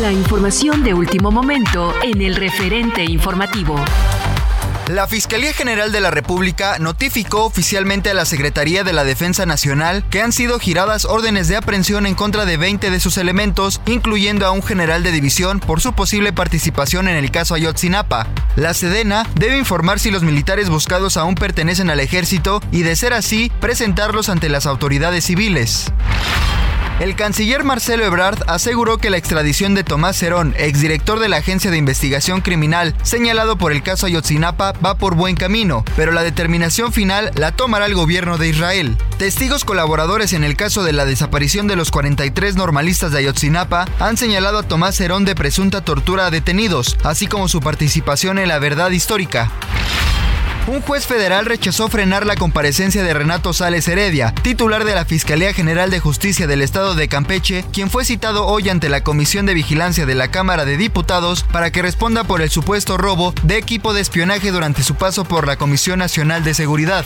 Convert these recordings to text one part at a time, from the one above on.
La información de último momento en el referente informativo. La Fiscalía General de la República notificó oficialmente a la Secretaría de la Defensa Nacional que han sido giradas órdenes de aprehensión en contra de 20 de sus elementos, incluyendo a un general de división por su posible participación en el caso Ayotzinapa. La Sedena debe informar si los militares buscados aún pertenecen al ejército y, de ser así, presentarlos ante las autoridades civiles. El canciller Marcelo Ebrard aseguró que la extradición de Tomás Cerón, exdirector de la Agencia de Investigación Criminal, señalado por el caso Ayotzinapa, va por buen camino, pero la determinación final la tomará el gobierno de Israel. Testigos colaboradores en el caso de la desaparición de los 43 normalistas de Ayotzinapa han señalado a Tomás Cerón de presunta tortura a detenidos, así como su participación en la verdad histórica. Un juez federal rechazó frenar la comparecencia de Renato Sales Heredia, titular de la Fiscalía General de Justicia del Estado de Campeche, quien fue citado hoy ante la Comisión de Vigilancia de la Cámara de Diputados para que responda por el supuesto robo de equipo de espionaje durante su paso por la Comisión Nacional de Seguridad.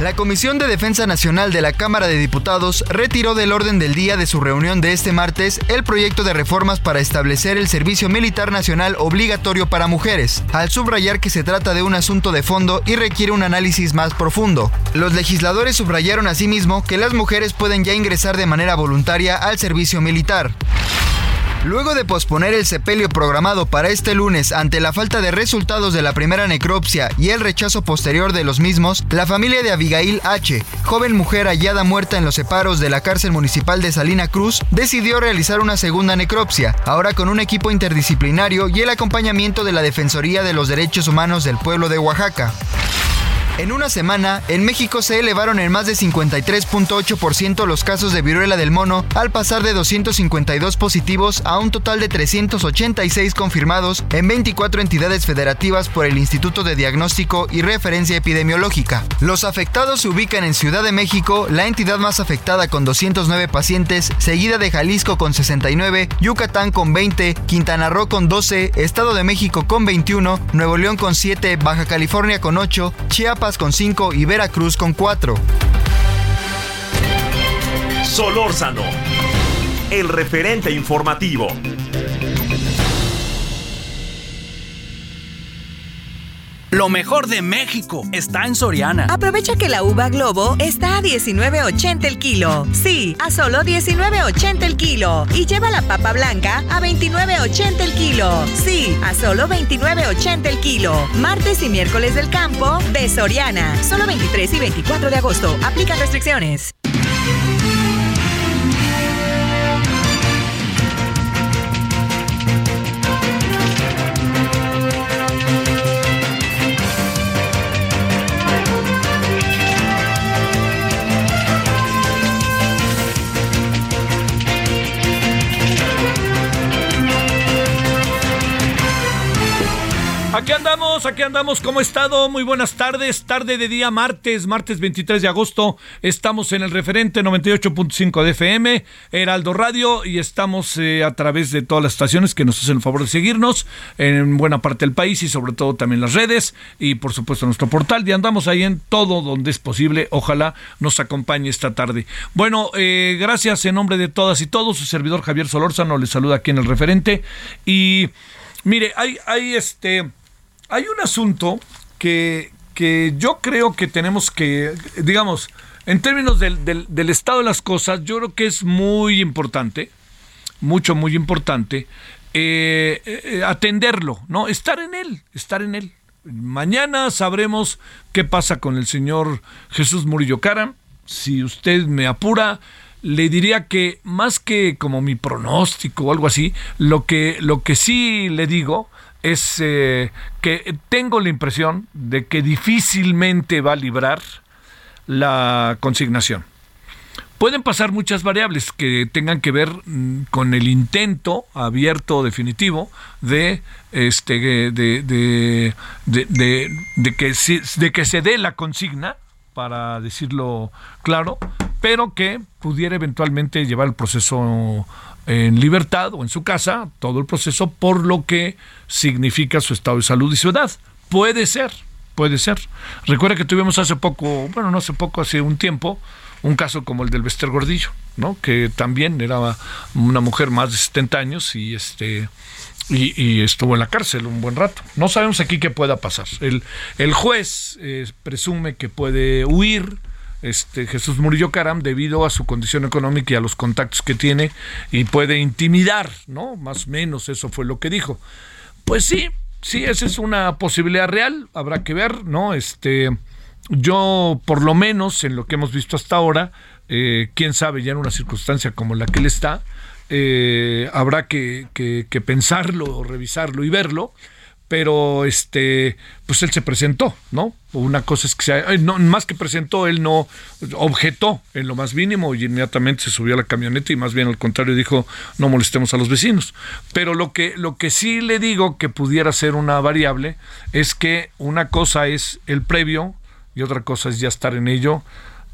La Comisión de Defensa Nacional de la Cámara de Diputados retiró del orden del día de su reunión de este martes el proyecto de reformas para establecer el servicio militar nacional obligatorio para mujeres, al subrayar que se trata de un asunto de fondo y requiere un análisis más profundo. Los legisladores subrayaron asimismo que las mujeres pueden ya ingresar de manera voluntaria al servicio militar. Luego de posponer el sepelio programado para este lunes ante la falta de resultados de la primera necropsia y el rechazo posterior de los mismos, la familia de Abigail H., joven mujer hallada muerta en los separos de la cárcel municipal de Salina Cruz, decidió realizar una segunda necropsia, ahora con un equipo interdisciplinario y el acompañamiento de la Defensoría de los Derechos Humanos del pueblo de Oaxaca. En una semana, en México se elevaron en más de 53.8% los casos de viruela del mono, al pasar de 252 positivos a un total de 386 confirmados en 24 entidades federativas por el Instituto de Diagnóstico y Referencia Epidemiológica. Los afectados se ubican en Ciudad de México, la entidad más afectada con 209 pacientes, seguida de Jalisco con 69, Yucatán con 20, Quintana Roo con 12, Estado de México con 21, Nuevo León con 7, Baja California con 8, Chiapas con 5 y Veracruz con 4. Solórzano, el referente informativo. Lo mejor de México está en Soriana. Aprovecha que la uva Globo está a 19.80 el kilo. Sí, a solo 19.80 el kilo. Y lleva la papa blanca a 29.80 el kilo. Sí, a solo 29.80 el kilo. Martes y miércoles del campo de Soriana. Solo 23 y 24 de agosto. Aplica restricciones. Aquí andamos. ¿Cómo ha estado? Muy buenas tardes. Tarde de día martes, martes 23 de agosto. Estamos en el referente 98.5 de FM, Heraldo Radio, y estamos eh, a través de todas las estaciones que nos hacen el favor de seguirnos en buena parte del país y sobre todo también las redes y por supuesto nuestro portal. Y andamos ahí en todo donde es posible. Ojalá nos acompañe esta tarde. Bueno, eh, gracias en nombre de todas y todos. Su servidor Javier Solórzano les saluda aquí en el referente. Y mire, hay, hay este hay un asunto que, yo creo que tenemos que, digamos, en términos del, del, estado de las cosas, yo creo que es muy importante, mucho, muy importante, eh, eh, atenderlo, ¿no? Estar en él, estar en él. Mañana sabremos qué pasa con el señor Jesús Murillo Cara. Si usted me apura, le diría que más que como mi pronóstico o algo así, lo que, lo que sí le digo es eh, que tengo la impresión de que difícilmente va a librar la consignación. Pueden pasar muchas variables que tengan que ver mm, con el intento abierto definitivo de este de, de, de, que, de que se dé la consigna, para decirlo claro, pero que pudiera eventualmente llevar el proceso en libertad o en su casa, todo el proceso por lo que significa su estado de salud y su edad. Puede ser, puede ser. Recuerda que tuvimos hace poco, bueno, no hace poco, hace un tiempo, un caso como el del Bester Gordillo, ¿no? Que también era una mujer más de 70 años y este y, estuvo en la cárcel un buen rato. No sabemos aquí qué pueda pasar. El, el juez eh, presume que puede huir, este Jesús Murillo Caram debido a su condición económica y a los contactos que tiene y puede intimidar, ¿no? Más o menos eso fue lo que dijo. Pues sí, sí, esa es una posibilidad real, habrá que ver, ¿no? Este, yo por lo menos en lo que hemos visto hasta ahora, eh, quién sabe ya en una circunstancia como la que él está, eh, habrá que, que, que pensarlo, revisarlo y verlo pero este pues él se presentó, ¿no? Una cosa es que se, no, más que presentó, él no objetó en lo más mínimo y inmediatamente se subió a la camioneta y más bien al contrario dijo no molestemos a los vecinos. Pero lo que, lo que sí le digo que pudiera ser una variable es que una cosa es el previo y otra cosa es ya estar en ello.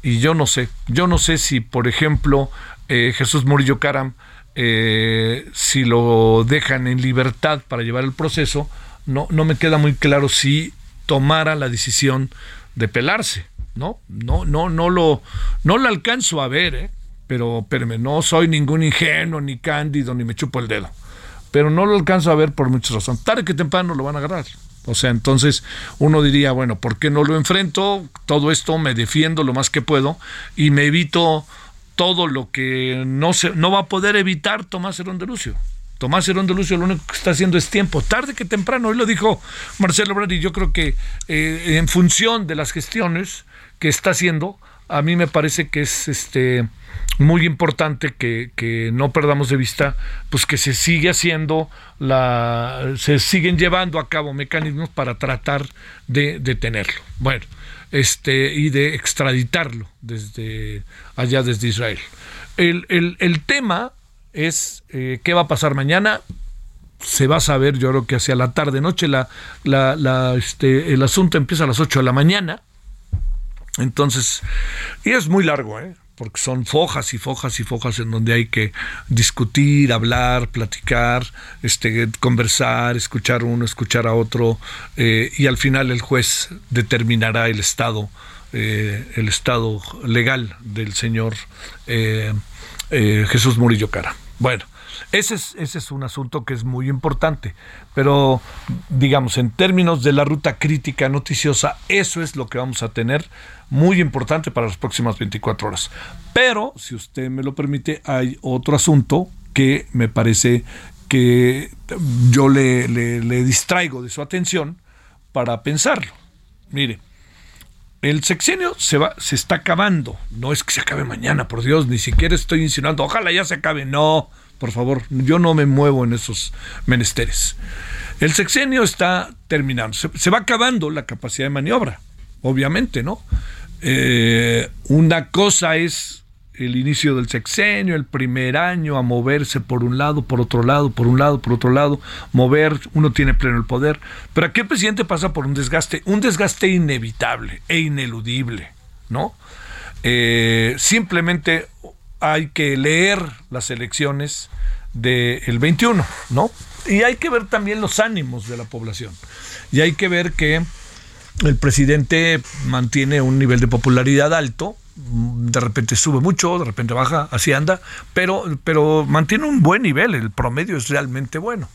Y yo no sé, yo no sé si, por ejemplo, eh, Jesús Murillo Caram, eh, si lo dejan en libertad para llevar el proceso, no, no me queda muy claro si tomara la decisión de pelarse, ¿no? No, no, no lo, no lo alcanzo a ver, ¿eh? Pero, espérame, no soy ningún ingenuo, ni cándido, ni me chupo el dedo. Pero no lo alcanzo a ver por muchas razones. Tarde que temprano lo van a agarrar. O sea, entonces uno diría, bueno, ¿por qué no lo enfrento? Todo esto me defiendo lo más que puedo y me evito todo lo que no se, no va a poder evitar Tomás Herón de Lucio. Tomás Herón de Lucio lo único que está haciendo es tiempo, tarde que temprano, hoy lo dijo Marcelo Ebrard y yo creo que eh, en función de las gestiones que está haciendo, a mí me parece que es este muy importante que, no perdamos de vista pues que se sigue haciendo la se siguen llevando a cabo mecanismos para tratar de detenerlo. Bueno este y de extraditarlo desde allá desde Israel. El, el, el tema es eh, qué va a pasar mañana. Se va a saber, yo creo que hacia la tarde, noche, la, la, este, el asunto empieza a las 8 de la mañana. Entonces, y es muy largo, ¿eh? porque son fojas y fojas y fojas en donde hay que discutir, hablar, platicar, este, conversar, escuchar uno, escuchar a otro, eh, y al final el juez determinará el estado, el estado legal del señor Jesús Murillo Cara. Bueno, ese es, ese es un asunto que es muy importante, pero digamos, en términos de la ruta crítica noticiosa, eso es lo que vamos a tener muy importante para las próximas 24 horas. Pero, si usted me lo permite, hay otro asunto que me parece que yo le, le distraigo de su atención para pensarlo. Mire, el sexenio se va, se está acabando. No es que se acabe mañana, por Dios, ni siquiera estoy insinuando, ojalá ya se acabe. No, por favor, yo no me muevo en esos menesteres. El sexenio está terminando, se, va acabando la capacidad de maniobra, obviamente, ¿no? Eh, una cosa es el inicio del sexenio, el primer año, a moverse por un lado, por otro lado, por un lado, por otro lado, mover, uno tiene pleno el poder. Pero aquí el presidente pasa por un desgaste, un desgaste inevitable e ineludible, ¿no? Eh, simplemente hay que leer las elecciones del 21, ¿no? Y hay que ver también los ánimos de la población. Y hay que ver que el presidente mantiene un nivel de popularidad alto, de repente sube mucho, de repente baja, así anda, pero, pero mantiene un buen nivel, el promedio es realmente bueno.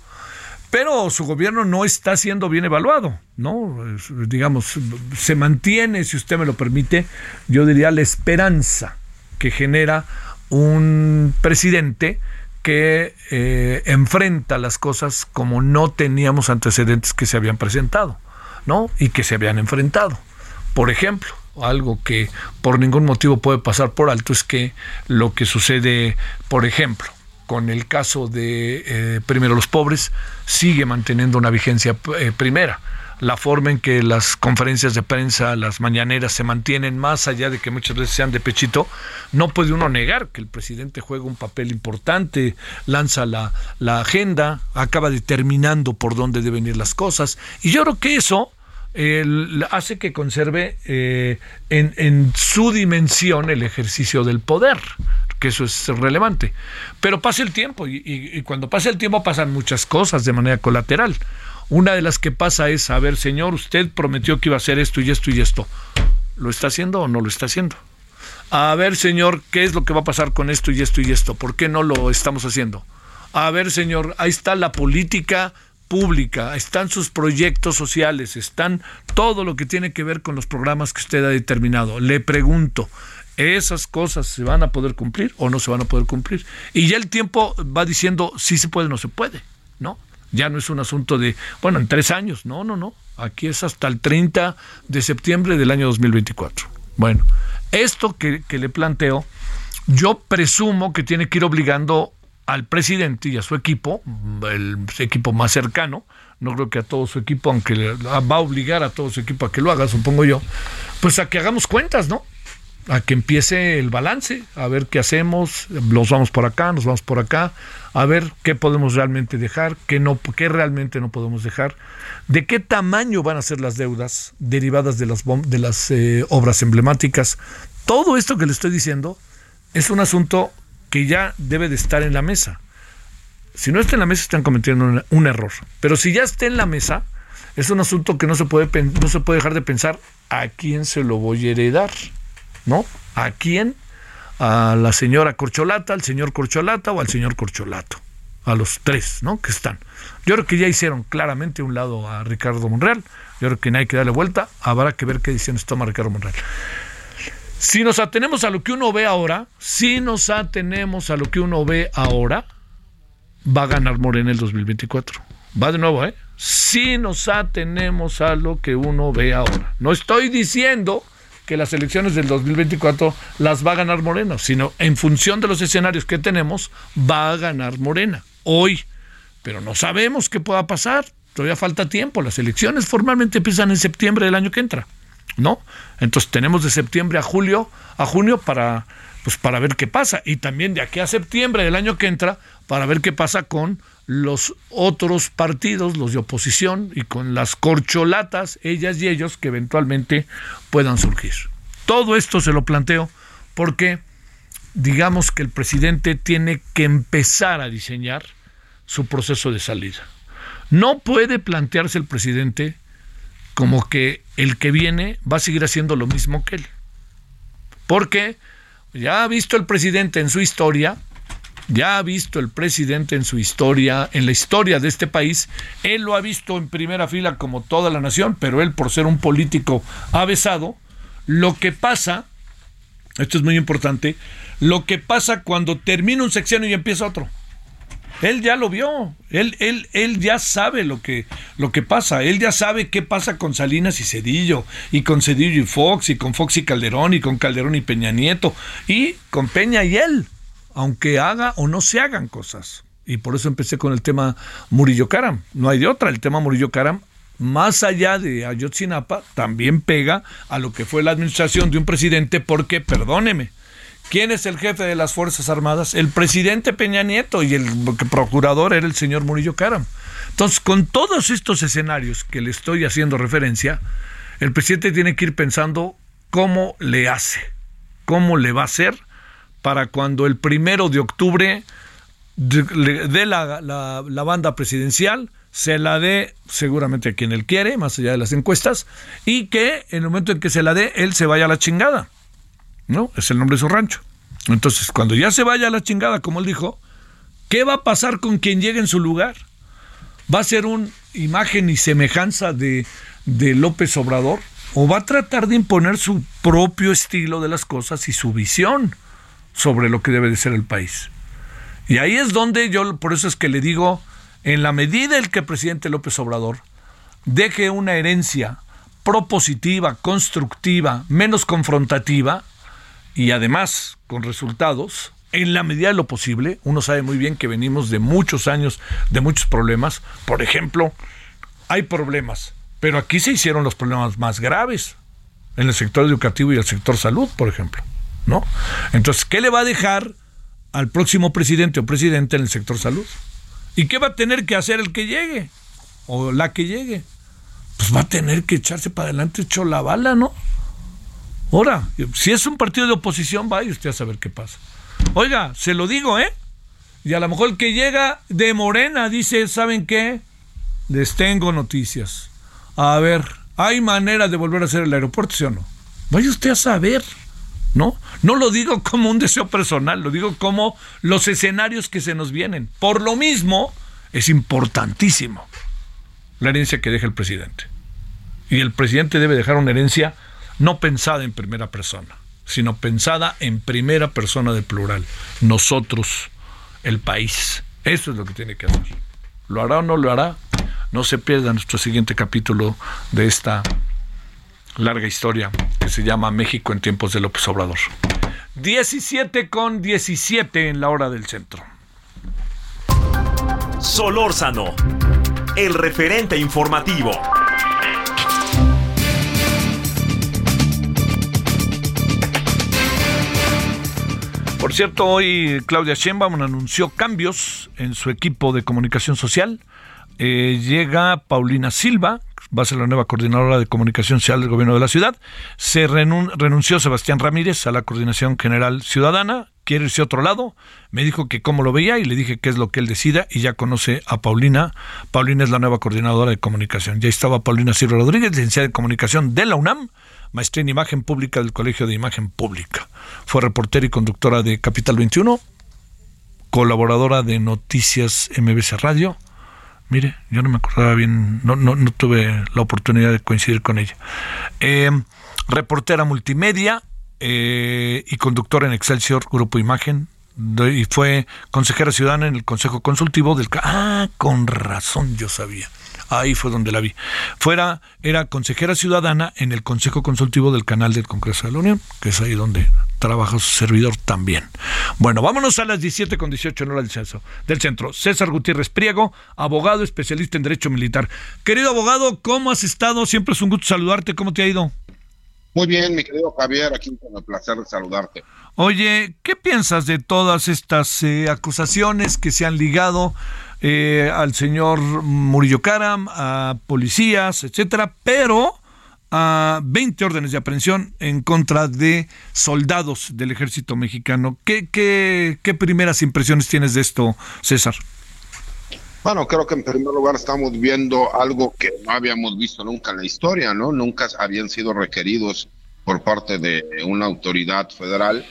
Pero su gobierno no está siendo bien evaluado, ¿no? Digamos, se mantiene, si usted me lo permite, yo diría la esperanza que genera un presidente que eh, enfrenta las cosas como no teníamos antecedentes que se habían presentado, ¿no? Y que se habían enfrentado. Por ejemplo, algo que por ningún motivo puede pasar por alto es que lo que sucede, por ejemplo, con el caso de eh, primero los pobres, sigue manteniendo una vigencia eh, primera la forma en que las conferencias de prensa, las mañaneras se mantienen, más allá de que muchas veces sean de pechito, no puede uno negar que el presidente juega un papel importante, lanza la, la agenda, acaba determinando por dónde deben ir las cosas. Y yo creo que eso hace que conserve eh, en, su dimensión el ejercicio del poder que eso es relevante. Pero pasa el tiempo y, y, cuando pasa el tiempo pasan muchas cosas de manera colateral. Una de las que pasa es, a ver, señor, usted prometió que iba a hacer esto y esto y esto. ¿Lo está haciendo o no lo está haciendo? A ver, señor, ¿qué es lo que va a pasar con esto y esto y esto? ¿Por qué no lo estamos haciendo? A ver, señor, ahí está la política pública, están sus proyectos sociales, están todo lo que tiene que ver con los programas que usted ha determinado. Le pregunto, ¿esas cosas se van a poder cumplir o no se van a poder cumplir? Y ya el tiempo va diciendo si se puede o no se puede, ¿no? Ya no es un asunto de, bueno, en tres años. No, no, no. Aquí es hasta el 30 de septiembre del año 2024. Bueno, esto que, le planteo, yo presumo que tiene que ir obligando al presidente y a su equipo, el equipo más cercano, no creo que a todo su equipo, aunque va a obligar a todo su equipo a que lo haga, supongo yo, pues a que hagamos cuentas, ¿no? A que empiece el balance, a ver qué hacemos, nos vamos por acá, nos vamos por acá, a ver qué podemos realmente dejar, qué, no, realmente no podemos dejar, de qué tamaño van a ser las deudas derivadas de las, de las eh, obras emblemáticas. Todo esto que le estoy diciendo es un asunto que ya debe de estar en la mesa. Si no está en la mesa, están cometiendo un, error. Pero si ya está en la mesa, es un asunto que no se puede, no se puede dejar de pensar a quién se lo voy a heredar, ¿no? ¿A quién a la señora Corcholata, al señor Corcholata o al señor Corcholato. A los tres, ¿no? Que están. Yo creo que ya hicieron claramente un lado a Ricardo Monreal. Yo creo que no hay que darle vuelta. Habrá que ver qué decisiones toma Ricardo Monreal. Si nos atenemos a lo que uno ve ahora, si nos atenemos a lo que uno ve ahora, va a ganar Morena el 2024. Va de nuevo, ¿eh? Si nos atenemos a lo que uno ve ahora. No estoy diciendo que las elecciones del 2024 las va a ganar Morena, sino en función de los escenarios que tenemos, va a ganar Morena hoy. Pero no sabemos qué pueda pasar, todavía falta tiempo. Las elecciones formalmente empiezan en septiembre del año que entra, ¿no? Entonces tenemos de septiembre a julio, a junio para pues para ver qué pasa y también de aquí a septiembre del año que entra para ver qué pasa con los otros partidos, los de oposición, y con las corcholatas, ellas y ellos, que eventualmente puedan surgir. Todo esto se lo planteo porque digamos que el presidente tiene que empezar a diseñar su proceso de salida. No puede plantearse el presidente como que el que viene va a seguir haciendo lo mismo que él. Porque ya ha visto el presidente en su historia ya ha visto el presidente en su historia, en la historia de este país, él lo ha visto en primera fila como toda la nación, pero él por ser un político avesado, lo que pasa, esto es muy importante, lo que pasa cuando termina un sexenio y empieza otro. Él ya lo vio, él, él, él ya sabe lo que, lo que pasa, él ya sabe qué pasa con Salinas y Cedillo, y con Cedillo y Fox, y con Fox y Calderón, y con Calderón y Peña Nieto, y con Peña y él aunque haga o no se hagan cosas. Y por eso empecé con el tema Murillo Karam. No hay de otra. El tema Murillo Karam, más allá de Ayotzinapa, también pega a lo que fue la administración de un presidente, porque, perdóneme, ¿Quién es el jefe de las Fuerzas Armadas? El presidente Peña Nieto y el procurador era el señor Murillo Caram. Entonces, con todos estos escenarios que le estoy haciendo referencia, el presidente tiene que ir pensando cómo le hace, cómo le va a hacer para cuando el primero de octubre dé la, la, banda presidencial, se la dé seguramente a quien él quiere, más allá de las encuestas, y que en el momento en que se la dé, él se vaya a la chingada. ¿No? Es el nombre de su rancho. Entonces, cuando ya se vaya a la chingada, como él dijo, ¿qué va a pasar con quien llegue en su lugar? ¿Va a ser una imagen y semejanza de, de López Obrador? ¿O va a tratar de imponer su propio estilo de las cosas y su visión sobre lo que debe de ser el país? Y ahí es donde yo, por eso es que le digo, en la medida en que el presidente López Obrador deje una herencia propositiva, constructiva, menos confrontativa y además con resultados, en la medida de lo posible, uno sabe muy bien que venimos de muchos años de muchos problemas. Por ejemplo, hay problemas, pero aquí se hicieron los problemas más graves en el sector educativo y el sector salud, por ejemplo, ¿no? Entonces, ¿qué le va a dejar al próximo presidente o presidente en el sector salud. ¿Y qué va a tener que hacer el que llegue? O la que llegue. Pues va a tener que echarse para adelante hecho la bala, ¿no? Ahora, si es un partido de oposición, vaya usted a saber qué pasa. Oiga, se lo digo, ¿eh? Y a lo mejor el que llega de Morena dice, ¿saben qué? Les tengo noticias. A ver, ¿hay manera de volver a hacer el aeropuerto, sí o no? Vaya usted a saber. ¿no? No lo digo como un deseo personal, lo digo como los escenarios que se nos vienen. Por lo mismo, es importantísimo la herencia que deja el presidente. Y el presidente debe dejar una herencia no pensada en primera persona, sino pensada en primera persona de plural. Nosotros, el país. Eso es lo que tiene que hacer. ¿Lo hará o no lo hará? No se pierda nuestro siguiente capítulo de esta larga historia que se llama México en tiempos de López Obrador. 17 con 17 en la hora del centro. Solórzano, el referente informativo. Por cierto, hoy Claudia Sheinbaum anunció cambios en su equipo de comunicación social. Eh, llega Paulina Silva, va a ser la nueva coordinadora de comunicación social del gobierno de la ciudad. Se renunció Sebastián Ramírez a la coordinación general ciudadana, quiere irse a otro lado. Me dijo que cómo lo veía y le dije qué es lo que él decida y ya conoce a Paulina. Paulina es la nueva coordinadora de comunicación. Ya estaba Paulina Silva Rodríguez, licenciada de comunicación de la UNAM, maestría en imagen pública del Colegio de Imagen Pública. Fue reportera y conductora de Capital 21, colaboradora de Noticias MBC Radio Mire, yo no me acordaba bien, no, no, tuve la oportunidad de coincidir con ella. Eh, reportera multimedia eh, y conductora en Excelsior, Grupo Imagen, y fue consejera ciudadana en el Consejo Consultivo del... Ah, con razón yo sabía. Ahí fue donde la vi. Fuera, era consejera ciudadana en el Consejo Consultivo del Canal del Congreso de la Unión, que es ahí donde trabaja su servidor también. Bueno, vámonos a las 17 con 18 en hora del censo, del centro. César Gutiérrez Priego, abogado especialista en Derecho Militar. Querido abogado, ¿cómo has estado? Siempre es un gusto saludarte. ¿Cómo te ha ido? Muy bien, mi querido Javier, aquí con el placer de saludarte. Oye, ¿qué piensas de todas estas eh, acusaciones que se han ligado eh, al señor Murillo Karam, a policías, etcétera, pero a 20 órdenes de aprehensión en contra de soldados del ejército mexicano. ¿Qué, qué, qué primeras impresiones tienes de esto, César? Bueno, creo que en primer lugar estamos viendo algo que no habíamos visto nunca en la historia, ¿no? Nunca habían sido requeridos por parte de una autoridad federal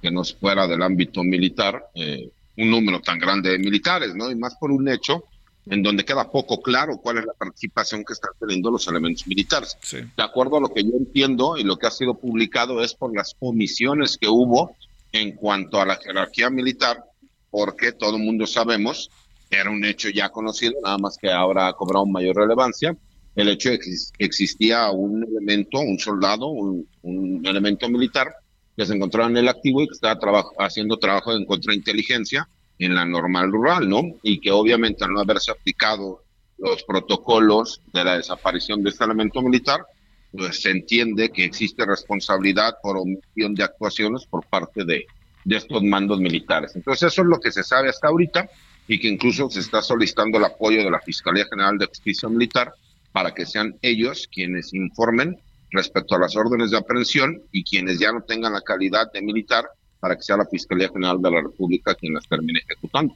que nos fuera del ámbito militar. Eh, un número tan grande de militares, ¿no? Y más por un hecho en donde queda poco claro cuál es la participación que están teniendo los elementos militares. De acuerdo a lo que yo entiendo y lo que ha sido publicado es por las omisiones que hubo en cuanto a la jerarquía militar, porque todo el mundo sabemos, era un hecho ya conocido, nada más que ahora ha cobrado mayor relevancia, el hecho de que existía un elemento, un soldado, un, un elemento militar que se encontraba en el activo y que estaba haciendo trabajo en contrainteligencia en la normal rural, ¿no? Y que obviamente al no haberse aplicado los protocolos de la desaparición de este elemento militar, pues se entiende que existe responsabilidad por omisión de actuaciones por parte de, de estos mandos militares. Entonces eso es lo que se sabe hasta ahorita y que incluso se está solicitando el apoyo de la Fiscalía General de Justicia Militar para que sean ellos quienes informen respecto a las órdenes de aprehensión y quienes ya no tengan la calidad de militar para que sea la Fiscalía General de la República quien las termine ejecutando.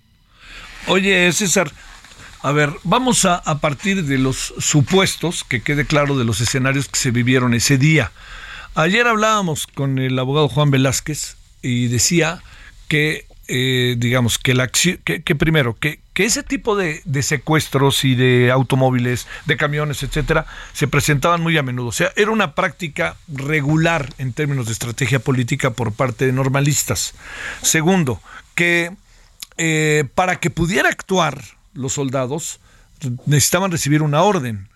Oye, César, a ver, vamos a, partir de los supuestos, que quede claro de los escenarios que se vivieron ese día. Ayer hablábamos con el abogado Juan Velázquez y decía que eh, digamos, que, la que, que primero, que, que, ese tipo de, secuestros y de automóviles, de camiones, etcétera, se presentaban muy a menudo. O sea, era una práctica regular en términos de estrategia política por parte de normalistas. Segundo, que eh, para que pudiera actuar los soldados, necesitaban recibir una orden.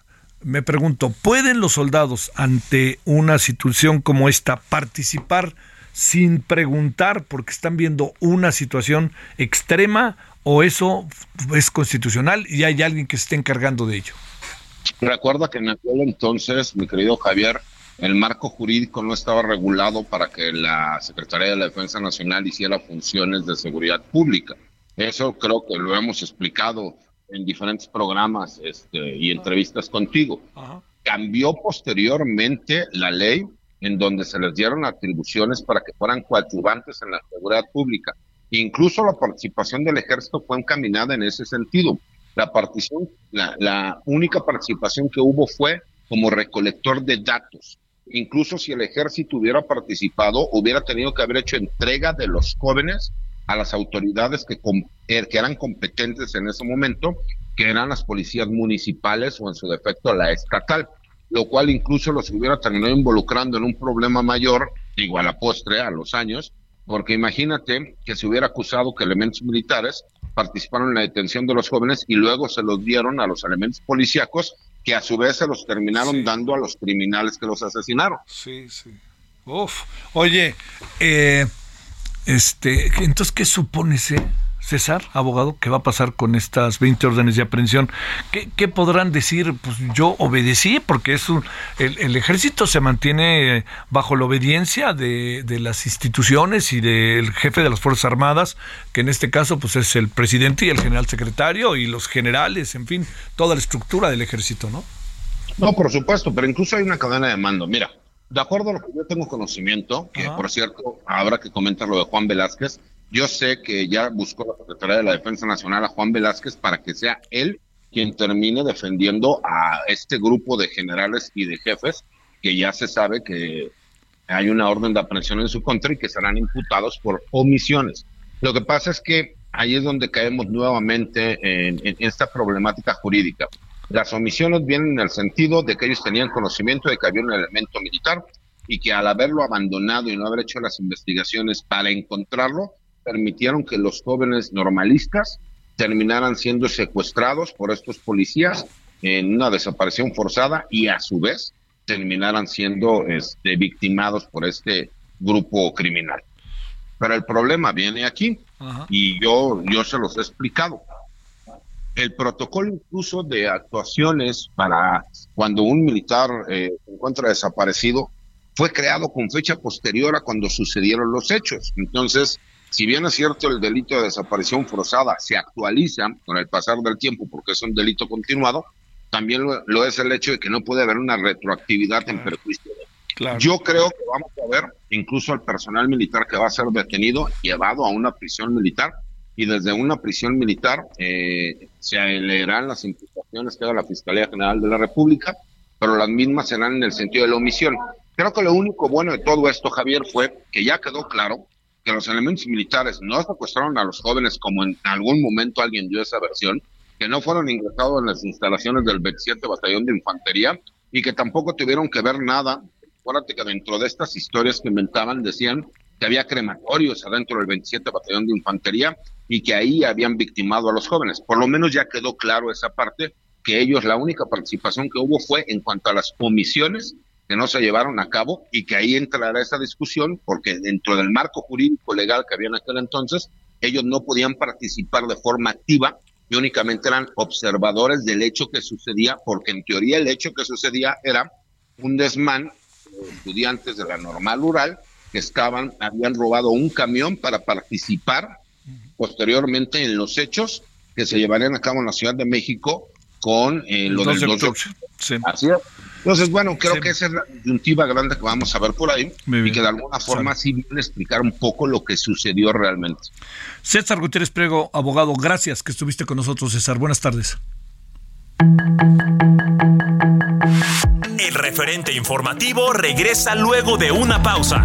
Me pregunto, ¿pueden los soldados ante una situación como esta participar? Sin preguntar porque están viendo una situación extrema o eso es constitucional y hay alguien que se esté encargando de ello? Recuerda que en aquel entonces, mi querido Javier, el marco jurídico no estaba regulado para que la Secretaría de la Defensa Nacional hiciera funciones de seguridad pública. Eso creo que lo hemos explicado en diferentes programas este, y entrevistas contigo. Ajá. Cambió posteriormente la ley en donde se les dieron atribuciones para que fueran coadyuvantes en la seguridad pública. Incluso la participación del ejército fue encaminada en ese sentido. La partición, la, única participación que hubo fue como recolector de datos. Incluso si el ejército hubiera participado, hubiera tenido que haber hecho entrega de los jóvenes a las autoridades que, que eran competentes en ese momento, que eran las policías municipales o en su defecto la estatal lo cual incluso los hubiera terminado involucrando en un problema mayor, igual a postre, a los años, porque imagínate que se hubiera acusado que elementos militares participaron en la detención de los jóvenes y luego se los dieron a los elementos policíacos que a su vez se los terminaron sí. dando a los criminales que los asesinaron. Sí, sí. Uf. Oye, eh, este, entonces, ¿qué supone ese? César, abogado, ¿qué va a pasar con estas 20 órdenes de aprehensión? ¿Qué, qué podrán decir? Pues yo obedecí, porque es un, el, el, ejército se mantiene bajo la obediencia de, de, las instituciones y del jefe de las Fuerzas Armadas, que en este caso pues es el presidente y el general secretario y los generales, en fin, toda la estructura del ejército, ¿no? No, por supuesto, pero incluso hay una cadena de mando. Mira, de acuerdo a lo que yo tengo conocimiento, que Ajá. por cierto, habrá que comentar lo de Juan Velázquez, yo sé que ya buscó la Secretaría de la Defensa Nacional a Juan Velázquez para que sea él quien termine defendiendo a este grupo de generales y de jefes que ya se sabe que hay una orden de aprehensión en su contra y que serán imputados por omisiones. Lo que pasa es que ahí es donde caemos nuevamente en, en esta problemática jurídica. Las omisiones vienen en el sentido de que ellos tenían conocimiento de que había un elemento militar y que al haberlo abandonado y no haber hecho las investigaciones para encontrarlo, permitieron que los jóvenes normalistas terminaran siendo secuestrados por estos policías en una desaparición forzada y a su vez terminaran siendo este, victimados por este grupo criminal. Pero el problema viene aquí Ajá. y yo, yo se los he explicado. El protocolo incluso de actuaciones para cuando un militar eh, se encuentra desaparecido fue creado con fecha posterior a cuando sucedieron los hechos. Entonces, si bien es cierto el delito de desaparición forzada se actualiza con el pasar del tiempo porque es un delito continuado, también lo, lo es el hecho de que no puede haber una retroactividad en perjuicio de Claro. Yo creo que vamos a ver incluso al personal militar que va a ser detenido, llevado a una prisión militar, y desde una prisión militar eh, se leerán las imputaciones que haga la Fiscalía General de la República, pero las mismas serán en el sentido de la omisión. Creo que lo único bueno de todo esto, Javier, fue que ya quedó claro que los elementos militares no secuestraron a los jóvenes como en algún momento alguien dio esa versión, que no fueron ingresados en las instalaciones del 27 Batallón de Infantería y que tampoco tuvieron que ver nada. Acuérdate que dentro de estas historias que inventaban decían que había crematorios adentro del 27 Batallón de Infantería y que ahí habían victimado a los jóvenes. Por lo menos ya quedó claro esa parte, que ellos la única participación que hubo fue en cuanto a las comisiones que no se llevaron a cabo y que ahí entrará esa discusión porque dentro del marco jurídico legal que había en aquel entonces, ellos no podían participar de forma activa y únicamente eran observadores del hecho que sucedía, porque en teoría el hecho que sucedía era un desmán de estudiantes de la normal rural que estaban, habían robado un camión para participar posteriormente en los hechos que se llevarían a cabo en la Ciudad de México con eh, lo del 2 de Así es. Entonces, bueno, creo que esa es la disyuntiva grande que vamos a ver por ahí y que de alguna forma sí viene a explicar un poco lo que sucedió realmente. César Gutiérrez Prego, abogado, gracias que estuviste con nosotros, César. Buenas tardes. El referente informativo regresa luego de una pausa.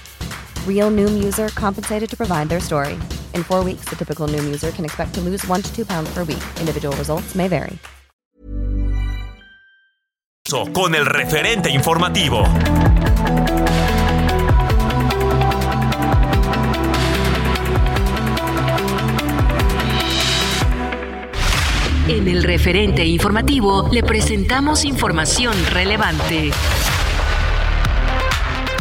Real Noom user compensated to provide their story. In four weeks, the typical Noom user can expect to lose one to two pounds per week. Individual results may vary. Con el referente informativo. En el referente informativo le presentamos información relevante.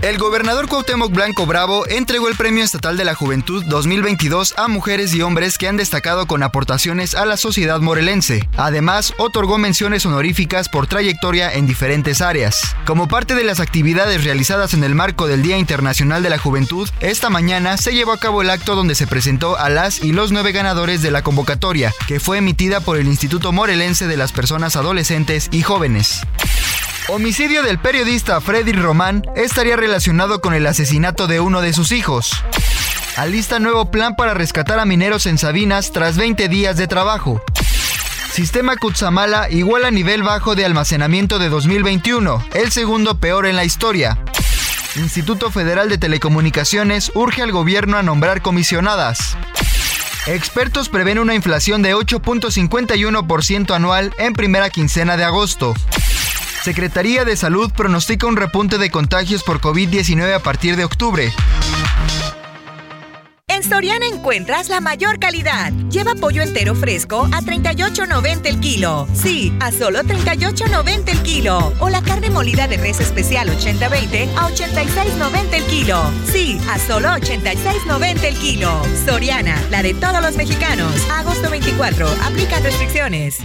El gobernador Cuauhtémoc Blanco Bravo entregó el Premio Estatal de la Juventud 2022 a mujeres y hombres que han destacado con aportaciones a la sociedad morelense. Además, otorgó menciones honoríficas por trayectoria en diferentes áreas. Como parte de las actividades realizadas en el marco del Día Internacional de la Juventud, esta mañana se llevó a cabo el acto donde se presentó a las y los nueve ganadores de la convocatoria, que fue emitida por el Instituto Morelense de las Personas Adolescentes y Jóvenes. Homicidio del periodista Freddy Román estaría relacionado con el asesinato de uno de sus hijos. Alista nuevo plan para rescatar a mineros en Sabinas tras 20 días de trabajo. Sistema Kutsamala igual a nivel bajo de almacenamiento de 2021, el segundo peor en la historia. Instituto Federal de Telecomunicaciones urge al gobierno a nombrar comisionadas. Expertos prevén una inflación de 8.51% anual en primera quincena de agosto. Secretaría de Salud pronostica un repunte de contagios por COVID-19 a partir de octubre. En Soriana encuentras la mayor calidad. Lleva pollo entero fresco a 38.90 el kilo. Sí, a solo 38.90 el kilo. O la carne molida de res especial 80-20 a 86.90 el kilo. Sí, a solo 86.90 el kilo. Soriana, la de todos los mexicanos. Agosto 24. Aplica restricciones.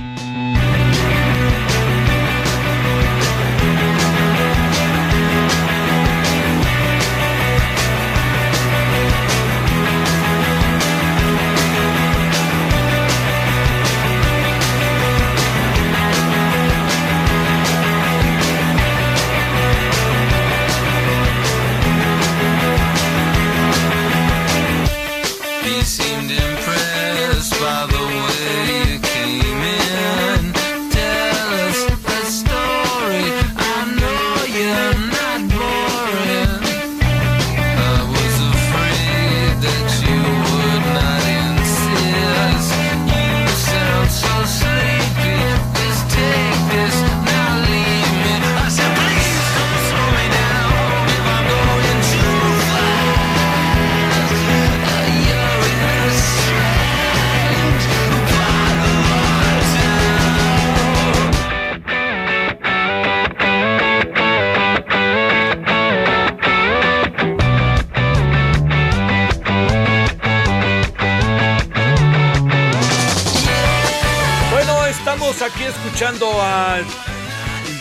Al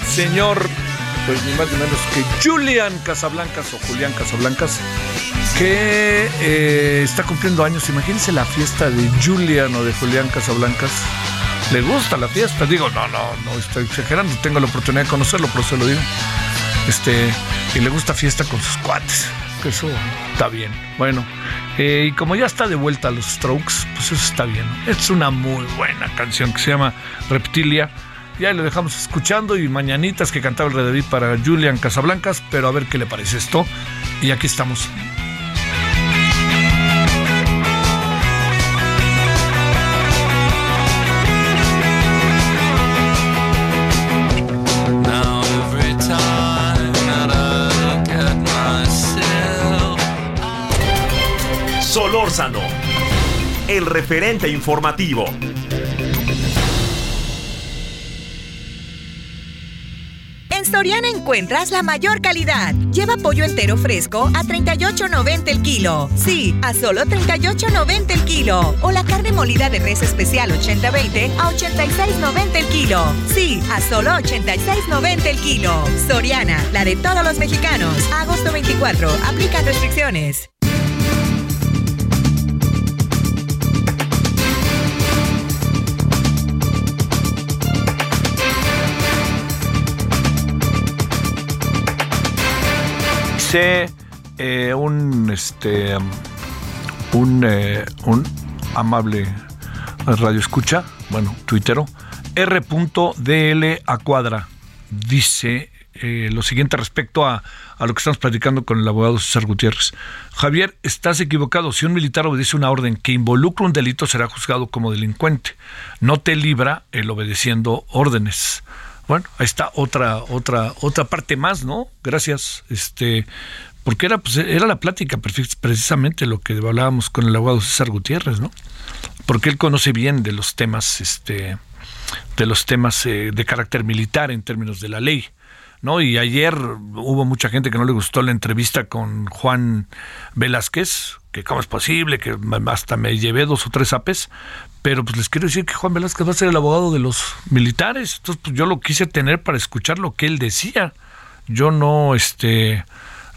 señor, pues ni más ni menos que Julian Casablancas o Julián Casablancas, que eh, está cumpliendo años. Imagínense la fiesta de Julian o de Julián Casablancas. Le gusta la fiesta. Digo, no, no, no estoy exagerando. Tengo la oportunidad de conocerlo, por eso lo digo. Este, y le gusta fiesta con sus cuates. Eso está bien. Bueno, eh, y como ya está de vuelta a los Strokes, pues eso está bien. Es una muy buena canción que se llama Reptilia. Ya lo dejamos escuchando y mañanitas que cantaba el Redeví para Julian Casablancas, pero a ver qué le parece esto. Y aquí estamos. Solórzano, el referente informativo. Soriana encuentras la mayor calidad. Lleva pollo entero fresco a 38.90 el kilo. Sí, a solo 38.90 el kilo. O la carne molida de res especial 80-20 a 86.90 el kilo. Sí, a solo 86.90 el kilo. Soriana, la de todos los mexicanos. Agosto 24. Aplica restricciones. Eh, un este un, eh, un amable radio escucha, bueno, tuitero, R.dl a cuadra, dice eh, lo siguiente respecto a, a, lo que estamos platicando con el abogado César Gutiérrez. Javier, estás equivocado. Si un militar obedece una orden que involucra un delito, será juzgado como delincuente. No te libra el obedeciendo órdenes. Bueno, ahí está otra, otra, otra parte más, ¿no? Gracias. Este, porque era, pues, era la plática precisamente lo que hablábamos con el abogado César Gutiérrez, ¿no? Porque él conoce bien de los temas, este, de los temas eh, de carácter militar en términos de la ley. ¿No? Y ayer hubo mucha gente que no le gustó la entrevista con Juan Velázquez, que cómo es posible, que hasta me llevé dos o tres apes, pero pues les quiero decir que Juan Velázquez va a ser el abogado de los militares. Entonces, pues yo lo quise tener para escuchar lo que él decía. Yo no, este,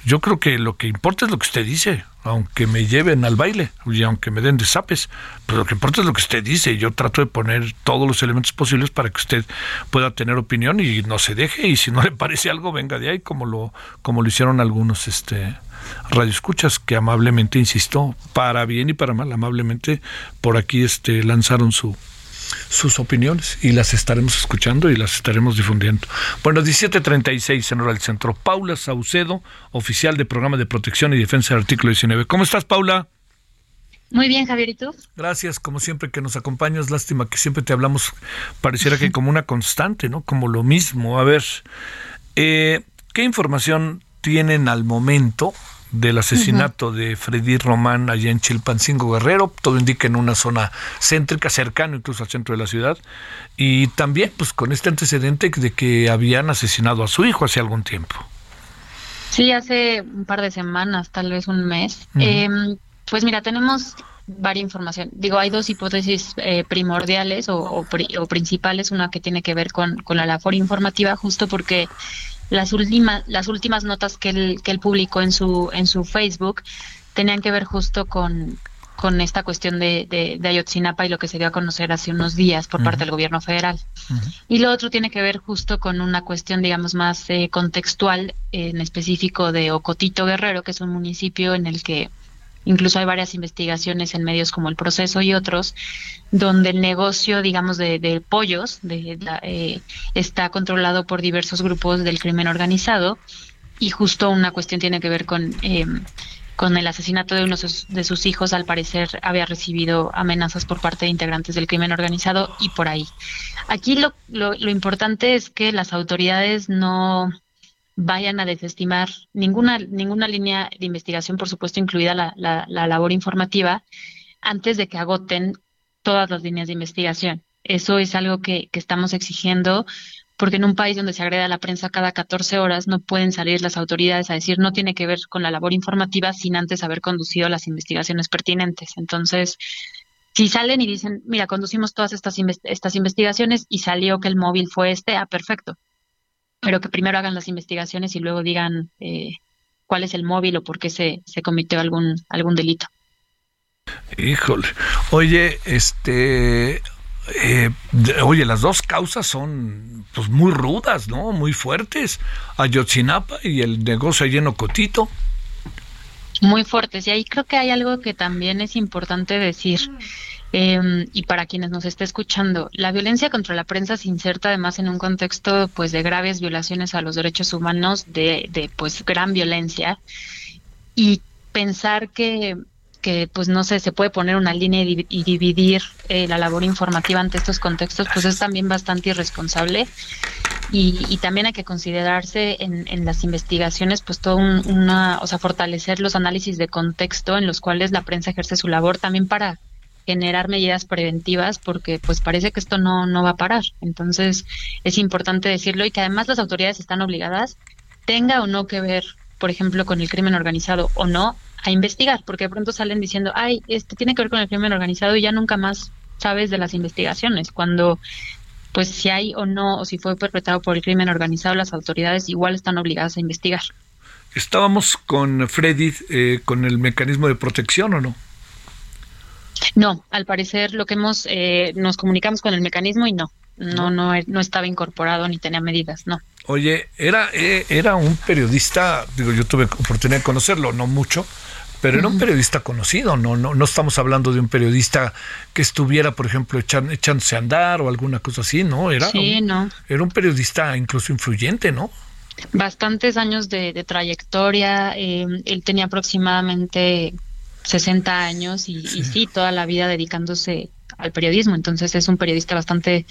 yo creo que lo que importa es lo que usted dice, aunque me lleven al baile y aunque me den desapes, pero lo que importa es lo que usted dice. Yo trato de poner todos los elementos posibles para que usted pueda tener opinión y no se deje y si no le parece algo venga de ahí como lo como lo hicieron algunos este radioescuchas que amablemente, insisto, para bien y para mal, amablemente por aquí este, lanzaron su, sus opiniones y las estaremos escuchando y las estaremos difundiendo. Bueno, 17.36 en hora del centro. Paula Saucedo, oficial de Programa de Protección y Defensa del Artículo 19. ¿Cómo estás, Paula? Muy bien, Javier, ¿y tú? Gracias, como siempre que nos acompañas. Lástima que siempre te hablamos, pareciera que como una constante, ¿no? Como lo mismo. A ver, eh, ¿qué información tienen al momento del asesinato de Freddy Román allá en Chilpancingo Guerrero, todo indica en una zona céntrica, cercano incluso al centro de la ciudad, y también pues con este antecedente de que habían asesinado a su hijo hace algún tiempo. Sí, hace un par de semanas, tal vez un mes. Em, pues mira, tenemos varias información. Digo, hay dos hipótesis eh, primordiales o, o, principales, una que tiene que ver con, con la labor informativa, justo porque las últimas, las últimas notas que él, que él publicó en su, en su Facebook tenían que ver justo con, con esta cuestión de, de, Ayotzinapa y lo que se dio a conocer hace unos días por parte del gobierno federal. Y lo otro tiene que ver justo con una cuestión, digamos, más eh, contextual, en específico de Ocotito Guerrero, que es un municipio en el que Incluso hay varias investigaciones en medios como El Proceso y otros, donde el negocio, digamos, de, pollos de, eh, está controlado por diversos grupos del crimen organizado y justo una cuestión tiene que ver con... Em, con el asesinato de uno de sus hijos, al parecer había recibido amenazas por parte de integrantes del crimen organizado y por ahí. Aquí lo, lo importante es que las autoridades no, vayan a desestimar ninguna, ninguna línea de investigación, por supuesto, incluida la, la, labor informativa, antes de que agoten todas las líneas de investigación. Eso es algo que, que, estamos exigiendo, porque en un país donde se agrede a la prensa cada 14 horas no pueden salir las autoridades a decir no tiene que ver con la labor informativa sin antes haber conducido las investigaciones pertinentes. Entonces, si salen y dicen, mira, conducimos todas estas, estas investigaciones y salió que el móvil fue este, ah, perfecto pero que primero hagan las investigaciones y luego digan eh, cuál es el móvil o por qué se, se cometió algún, algún delito. Híjole. Oye, este. Eh, oye, las dos causas son pues muy rudas, ¿no? Muy fuertes. Ayotzinapa y el negocio lleno cotito. Muy fuertes. Y ahí creo que hay algo que también es importante decir. Eh, y para quienes nos esté escuchando, la violencia contra la prensa se inserta además en un contexto pues de graves violaciones a los derechos humanos, de, de pues gran violencia y pensar que que pues no sé, se puede poner una línea y, dividir eh, la labor informativa ante estos contextos, pues es también bastante irresponsable. y, también hay que considerarse en, las investigaciones, pues todo una, o sea, fortalecer los análisis de contexto en los cuales la prensa ejerce su labor también para generar medidas preventivas porque pues parece que esto no, no va a parar. Entonces es importante decirlo y que además las autoridades están obligadas, tenga o no que ver, por ejemplo, con el crimen organizado o no, a investigar, porque de pronto salen diciendo, ay, esto tiene que ver con el crimen organizado y ya nunca más sabes de las investigaciones, cuando pues si hay o no, o si fue perpetrado por el crimen organizado, las autoridades igual están obligadas a investigar. ¿Estábamos con Freddy eh, con el mecanismo de protección o no? No, al parecer lo que hemos, eh, nos comunicamos con el mecanismo y no, no, no, no estaba incorporado ni tenía medidas, no. Oye, era, eh, era un periodista, digo, yo tuve oportunidad de conocerlo, no mucho, pero era un periodista conocido, no, no, no estamos hablando de un periodista que estuviera, por ejemplo, echándose a andar o alguna cosa así, ¿no? Era, sí, no. era un periodista incluso influyente, ¿no? Bastantes años de, trayectoria, eh, él tenía aproximadamente 60 años y sí. toda la vida dedicándose al periodismo. Entonces es un periodista bastante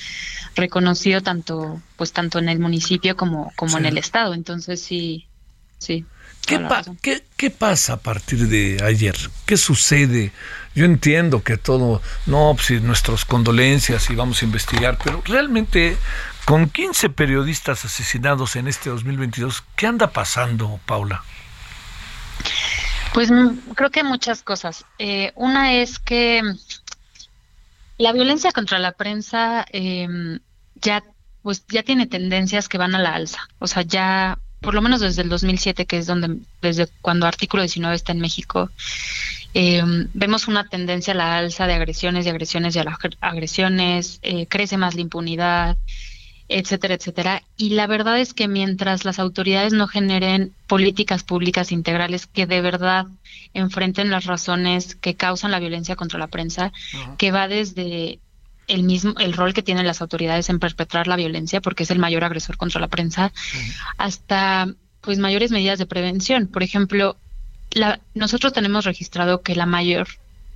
reconocido tanto, pues tanto en el municipio como, como en el estado. Entonces sí, sí. ¿Qué, ¿qué, pasa a partir de ayer? ¿Qué sucede? Yo entiendo que todo, no, pues nuestras condolencias y vamos a investigar, pero realmente con 15 periodistas asesinados en este 2022, ¿qué anda pasando, Paula? Pues mm, creo que muchas cosas. Eh, una es que la violencia contra la prensa em, ya pues ya tiene tendencias que van a la alza. O sea, ya por lo menos desde el 2007, que es donde desde cuando artículo 19 está en México, em, vemos una tendencia a la alza de agresiones y agresiones y a las agresiones, eh, crece más la impunidad, etcétera, etcétera. Y la verdad es que mientras las autoridades no generen políticas públicas integrales que de verdad enfrenten las razones que causan la violencia contra la prensa, que va desde el mismo el rol que tienen las autoridades en perpetrar la violencia porque es el mayor agresor contra la prensa hasta pues mayores medidas de prevención. Por ejemplo la, nosotros tenemos registrado que la mayor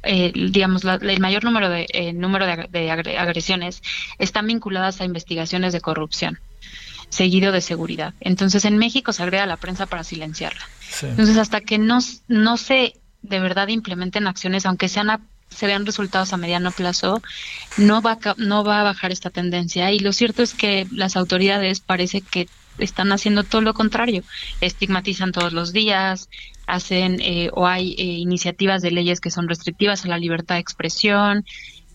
eh, digamos, el mayor número de eh, número de, agresiones están vinculadas a investigaciones de corrupción, seguido de seguridad. Entonces, en México se agrega a la prensa para silenciarla. Entonces, hasta que no, no se de verdad implementen acciones, aunque sean se vean resultados a mediano plazo, no va, no va a bajar esta tendencia. Y lo cierto es que las autoridades parece que están haciendo todo lo contrario. Estigmatizan todos los días, hacen eh, o hay eh, iniciativas de leyes que son restrictivas a la libertad de expresión,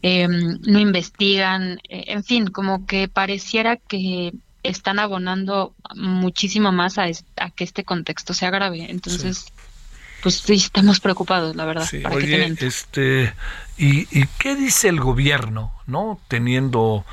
em, no investigan, eh, en fin, como que pareciera que están abonando muchísimo más a, que este contexto sea grave. Entonces, pues sí, estamos preocupados, la verdad. Oye, este, ¿y, ¿y qué dice el gobierno, no? Teniendo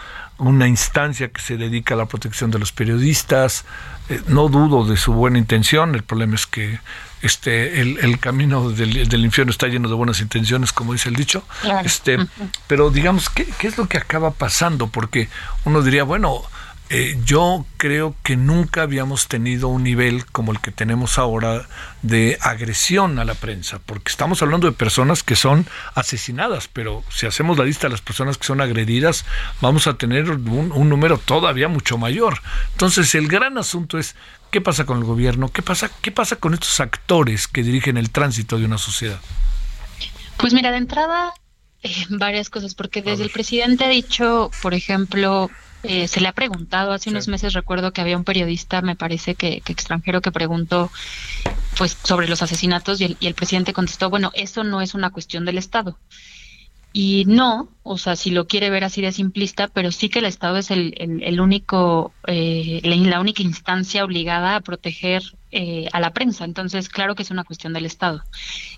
una instancia que se dedica a la protección de los periodistas. Eh, no dudo de su buena intención, el problema es que este el, camino del, infierno está lleno de buenas intenciones, como dice el dicho. Este, pero digamos, ¿qué, ¿qué es lo que acaba pasando? Porque uno diría, bueno, eh, yo creo que nunca habíamos tenido un nivel como el que tenemos ahora de agresión a la prensa, porque estamos hablando de personas que son asesinadas, pero si hacemos la lista de las personas que son agredidas, vamos a tener un, un número todavía mucho mayor. Entonces, el gran asunto es qué pasa con el gobierno, qué pasa, qué pasa con estos actores que dirigen el tránsito de una sociedad. Pues mira, de entrada, eh, varias cosas, porque desde el presidente ha dicho, por ejemplo, eh, se le ha preguntado, hace unos meses recuerdo que había un periodista, me parece que, extranjero, que preguntó pues sobre los asesinatos y el, y el presidente contestó, bueno, eso no es una cuestión del Estado. Y no, o sea, si lo quiere ver así de simplista, pero sí que el Estado es el, el, único, eh, la, única instancia obligada a proteger eh, a la prensa. Entonces, claro que es una cuestión del Estado.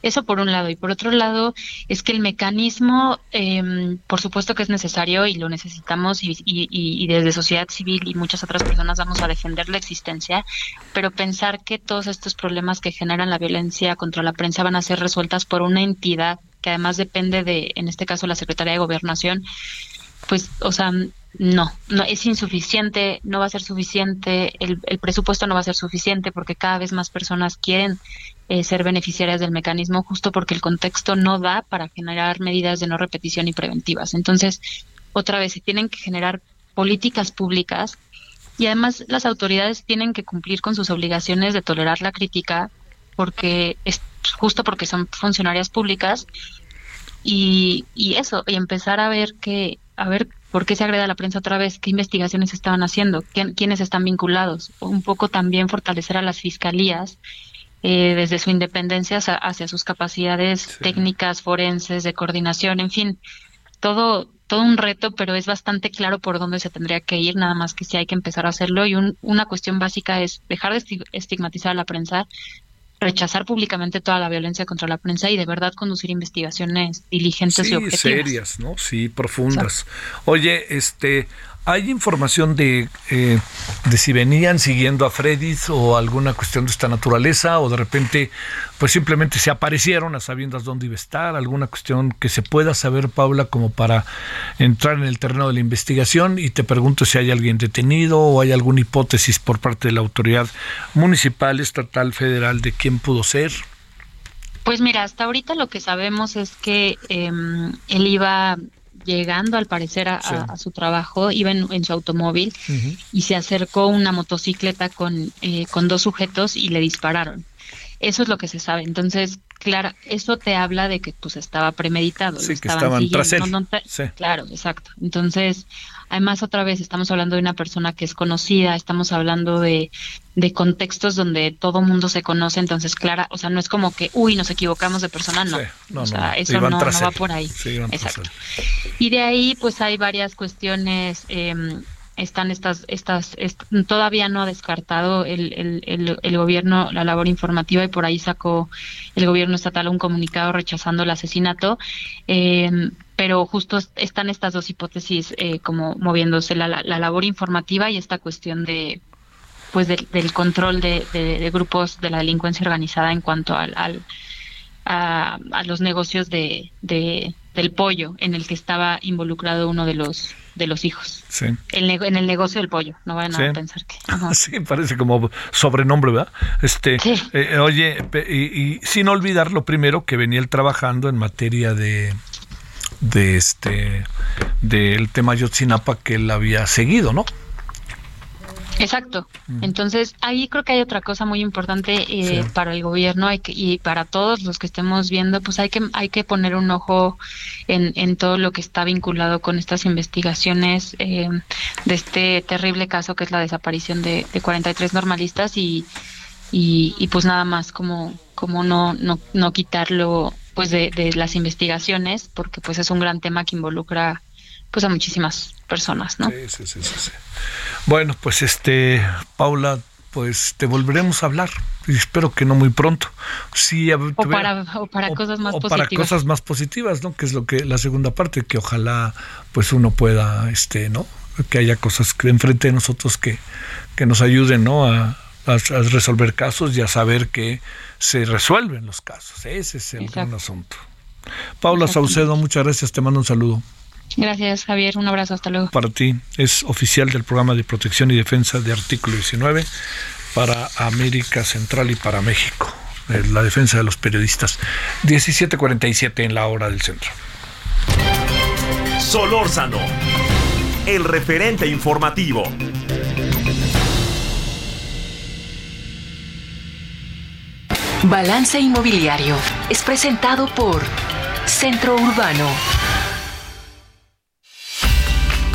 Eso por un lado. Y por otro lado, es que el mecanismo, eh, por supuesto que es necesario y lo necesitamos y, y, y desde sociedad civil y muchas otras personas vamos a defender la existencia, pero pensar que todos estos problemas que generan la violencia contra la prensa van a ser resueltas por una entidad que además depende de, en este caso, la Secretaría de Gobernación, pues, o sea, no, no es insuficiente, no va a ser suficiente, el, presupuesto no va a ser suficiente porque cada vez más personas quieren eh, ser beneficiarias del mecanismo justo porque el contexto no da para generar medidas de no repetición y preventivas. Entonces, otra vez, se tienen que generar políticas públicas y además las autoridades tienen que cumplir con sus obligaciones de tolerar la crítica porque es justo porque son funcionarias públicas y, y eso, y empezar a ver que, a ver por qué se agreda a la prensa otra vez, qué investigaciones estaban haciendo, quiénes están vinculados, un poco también fortalecer a las fiscalías eh, desde su independencia hacia, sus capacidades técnicas, forenses, de coordinación, en fin, todo, todo un reto, pero es bastante claro por dónde se tendría que ir, nada más que si hay que empezar a hacerlo. Y una cuestión básica es dejar de estigmatizar a la prensa, rechazar públicamente toda la violencia contra la prensa y de verdad conducir investigaciones diligentes y objetivas. serias, ¿no? Sí, profundas. Oye, este, ¿Hay información de, eh, de si venían siguiendo a Freddy's o alguna cuestión de esta naturaleza o de repente pues simplemente se aparecieron a sabiendas dónde iba a estar? ¿Alguna cuestión que se pueda saber, Paula, como para entrar en el terreno de la investigación? Y te pregunto si hay alguien detenido o hay alguna hipótesis por parte de la autoridad municipal, estatal, federal de quién pudo ser. Pues mira, hasta ahorita lo que sabemos es que em, él iba llegando al parecer a, su trabajo, iba en, su automóvil y se acercó una motocicleta con, eh, con dos sujetos y le dispararon. Eso es lo que se sabe. Entonces, claro, eso te habla de que pues estaba premeditado. Sí, que estaban, tras él. Claro, exacto. Entonces, además otra vez estamos hablando de una persona que es conocida, estamos hablando de, de contextos donde todo mundo se conoce, entonces clara, o sea, no es como que, uy, nos equivocamos de persona, no. o sea, eso no, va por ahí. exacto. Y de ahí pues hay varias cuestiones eh, están estas, estas, todavía no ha descartado el, el, el, gobierno la labor informativa y por ahí sacó el gobierno estatal un comunicado rechazando el asesinato, eh, pero justo están estas dos hipótesis eh, como moviéndose la, la, labor informativa y esta cuestión de pues del control de, de, grupos de la delincuencia organizada en cuanto al, al a, a, los negocios de, de, del pollo en el que estaba involucrado uno de los de los hijos. Sí. en el negocio del pollo, no vayan a pensar que. Sí, parece como sobrenombre, ¿verdad? Este, eh, oye, y, sin olvidar lo primero que venía él trabajando en materia de de este del tema Yotzinapa que él había seguido, ¿no? Exacto. Mm. Entonces, ahí creo que hay otra cosa muy importante eh, para el gobierno y para todos los que estemos viendo, pues hay que, hay que poner un ojo en, en todo lo que está vinculado con estas investigaciones eh, de este terrible caso que es la desaparición de, de 43 normalistas y, y, y, pues nada más como, como no, no, no quitarlo pues de, de las investigaciones porque pues es un gran tema que involucra pues a muchísimas personas, ¿no? Sí, sí, sí, Bueno, pues este, Paula, pues te volveremos a hablar y espero que no muy pronto. Sí, o, para, cosas más positivas. para cosas más positivas, ¿no? Que es lo que la segunda parte, que ojalá pues uno pueda, este, ¿no? Que haya cosas que enfrente de nosotros que, que nos ayuden, ¿no? A, resolver casos y a saber que se resuelven los casos. Ese es el gran asunto. Paula Saucedo, muchas gracias, te mando un saludo. Gracias, Javier. Un abrazo. Hasta luego. Para ti, es oficial del programa de protección y defensa de artículo 19 para América Central y para México. La defensa de los periodistas. 17:47 en la hora del centro. Solórzano, el referente informativo. Balance Inmobiliario es presentado por Centro Urbano.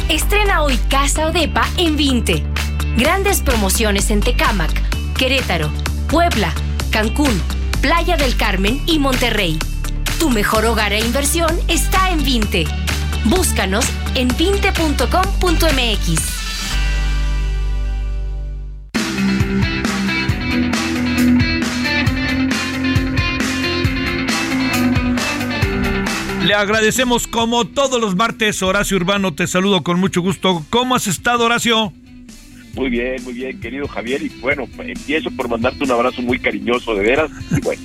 Estrena hoy Casa Odepa en 20. Grandes promociones en Tecámac, Querétaro, Puebla, Cancún, Playa del Carmen y Monterrey. Tu mejor hogar e inversión está en 20. Búscanos en 20.com.mx. Le agradecemos como todos los martes, Horacio Urbano, te saludo con mucho gusto. ¿Cómo has estado, Horacio? Muy bien, muy bien, querido Javier. Y bueno, empiezo por mandarte un abrazo muy cariñoso, de veras. Y bueno,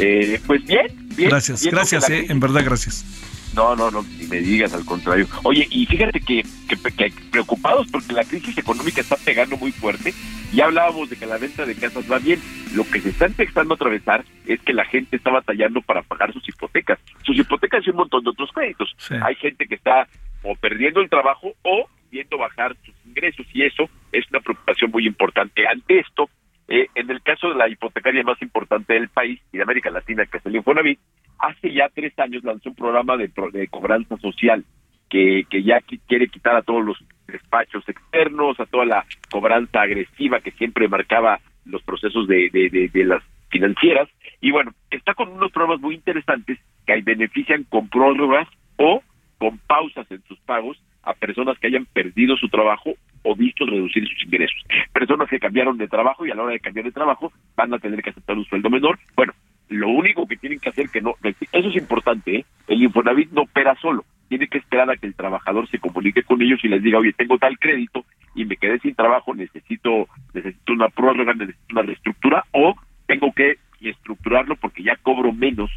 eh, pues bien, bien. Gracias, gracias, eh, en verdad, gracias. No, no, no, ni me digas, al contrario. Oye, y fíjate que, que, preocupados porque la crisis económica está pegando muy fuerte. Ya hablábamos de que la venta de casas va bien. Lo que se está empezando a atravesar es que la gente está batallando para pagar sus hipotecas. Sus hipotecas y un montón de otros créditos. Hay gente que está o perdiendo el trabajo o viendo bajar sus ingresos y eso es una preocupación muy importante. Ante esto, eh, en el caso de la hipotecaria más importante del país y de América Latina, que es el Infonavit, hace ya tres años lanzó un programa de, de cobranza social que, ya quiere quitar a todos los despachos externos, a toda la cobranza agresiva que siempre marcaba los procesos de, de, de, las financieras. Y bueno, está con unos programas muy interesantes que benefician con prórrogas o con pausas en sus pagos a personas que hayan perdido su trabajo o visto reducir sus ingresos. Personas que cambiaron de trabajo y a la hora de cambiar de trabajo van a tener que aceptar un sueldo menor. Bueno, lo único que tienen que hacer que no, eso es importante, ¿eh? el Infonavit no opera solo, tiene que esperar a que el trabajador se comunique con ellos y les diga, oye, tengo tal crédito y me quedé sin trabajo, necesito, necesito una prórroga, necesito una reestructura o tengo que estructurarlo porque ya cobro menos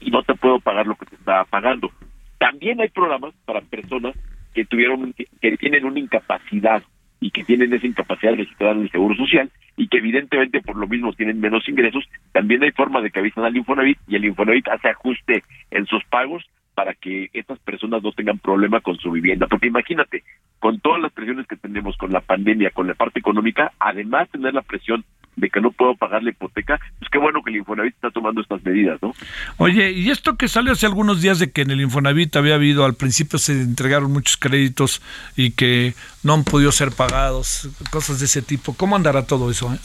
y no te puedo pagar lo que te estaba pagando. También hay programas para personas que tuvieron que tienen una incapacidad y que tienen esa incapacidad registrada en el Seguro Social y que evidentemente por lo mismo tienen menos ingresos, también hay forma de que avisan al Infonavit y el Infonavit hace ajuste en sus pagos para que estas personas no tengan problema con su vivienda. Porque imagínate, con todas las presiones que tenemos con la pandemia, con la parte económica, además tener la presión de que no puedo pagar la hipoteca, pues qué bueno que el Infonavit está tomando estas medidas, ¿no? Oye, y esto que salió hace algunos días de que en el Infonavit había habido, al principio se entregaron muchos créditos y que no han podido ser pagados, cosas de ese tipo, ¿cómo andará todo eso? Eh?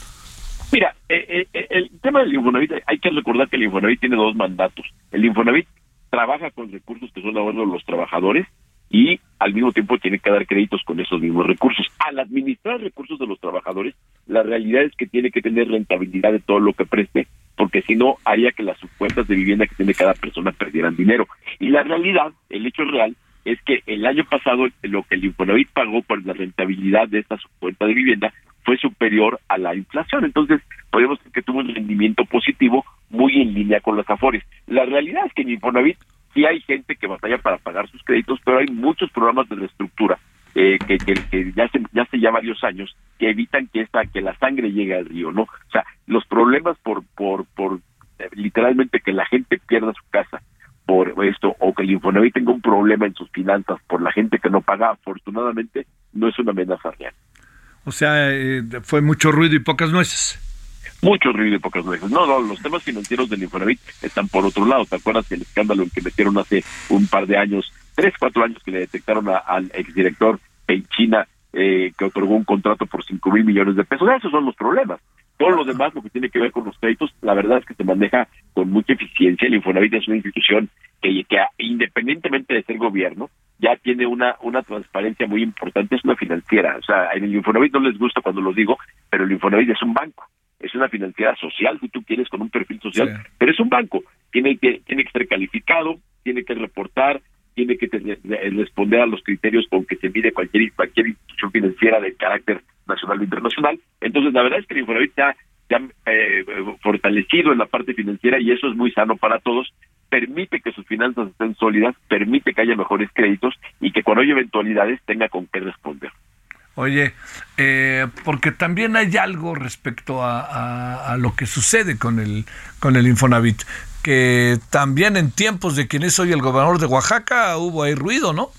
Mira, eh, eh, el tema del Infonavit, hay que recordar que el Infonavit tiene dos mandatos. El Infonavit trabaja con recursos que son ahorros de los trabajadores y al mismo tiempo tiene que dar créditos con esos mismos recursos. Al administrar recursos de los trabajadores, la realidad es que tiene que tener rentabilidad de todo lo que preste, porque si no, haría que las cuentas de vivienda que tiene cada persona perdieran dinero. Y la realidad, el hecho real, es que el año pasado lo que el Infonavit pagó por la rentabilidad de esta cuenta de vivienda fue superior a la inflación. Entonces, podemos decir que tuvo un rendimiento positivo muy en línea con los afores. La realidad es que en Infonavit sí hay gente que batalla para pagar sus créditos, pero hay muchos programas de reestructura eh, que, que, ya hace ya hace ya varios años que evitan que esta que la sangre llegue al río, ¿no? O sea, los problemas por por por eh, literalmente que la gente pierda su casa por esto o que el Infonavit tenga un problema en sus finanzas por la gente que no paga, afortunadamente no es una amenaza real. O sea, eh, fue mucho ruido y pocas nueces mucho ruido y pocas nueces. No, no, los temas financieros del Infonavit están por otro lado. ¿Te acuerdas del escándalo en que metieron hace un par de años, tres, cuatro años que le detectaron al exdirector Peichina eh, que otorgó un contrato por cinco mil millones de pesos? Esos son los problemas. Todo lo demás, lo que tiene que ver con los créditos, la verdad es que se maneja con mucha eficiencia. El Infonavit es una institución que, que independientemente de ser gobierno, ya tiene una, una transparencia muy importante, es una financiera. O sea, en el Infonavit no les gusta cuando lo digo, pero el Infonavit es un banco es una financiera social, si tú quieres, con un perfil social, pero es un banco, tiene que, tiene que ser calificado, tiene que reportar, tiene que responder a los criterios con que se mide cualquier, cualquier institución financiera de carácter nacional o internacional. Entonces, la verdad es que el Infonavit se ha, eh, fortalecido en la parte financiera y eso es muy sano para todos. Permite que sus finanzas estén sólidas, permite que haya mejores créditos y que cuando hay eventualidades tenga con qué responder. Oye, eh, porque también hay algo respecto a, lo que sucede con el, con el Infonavit, que también en tiempos de quien es hoy el gobernador de Oaxaca hubo ahí ruido, ¿no?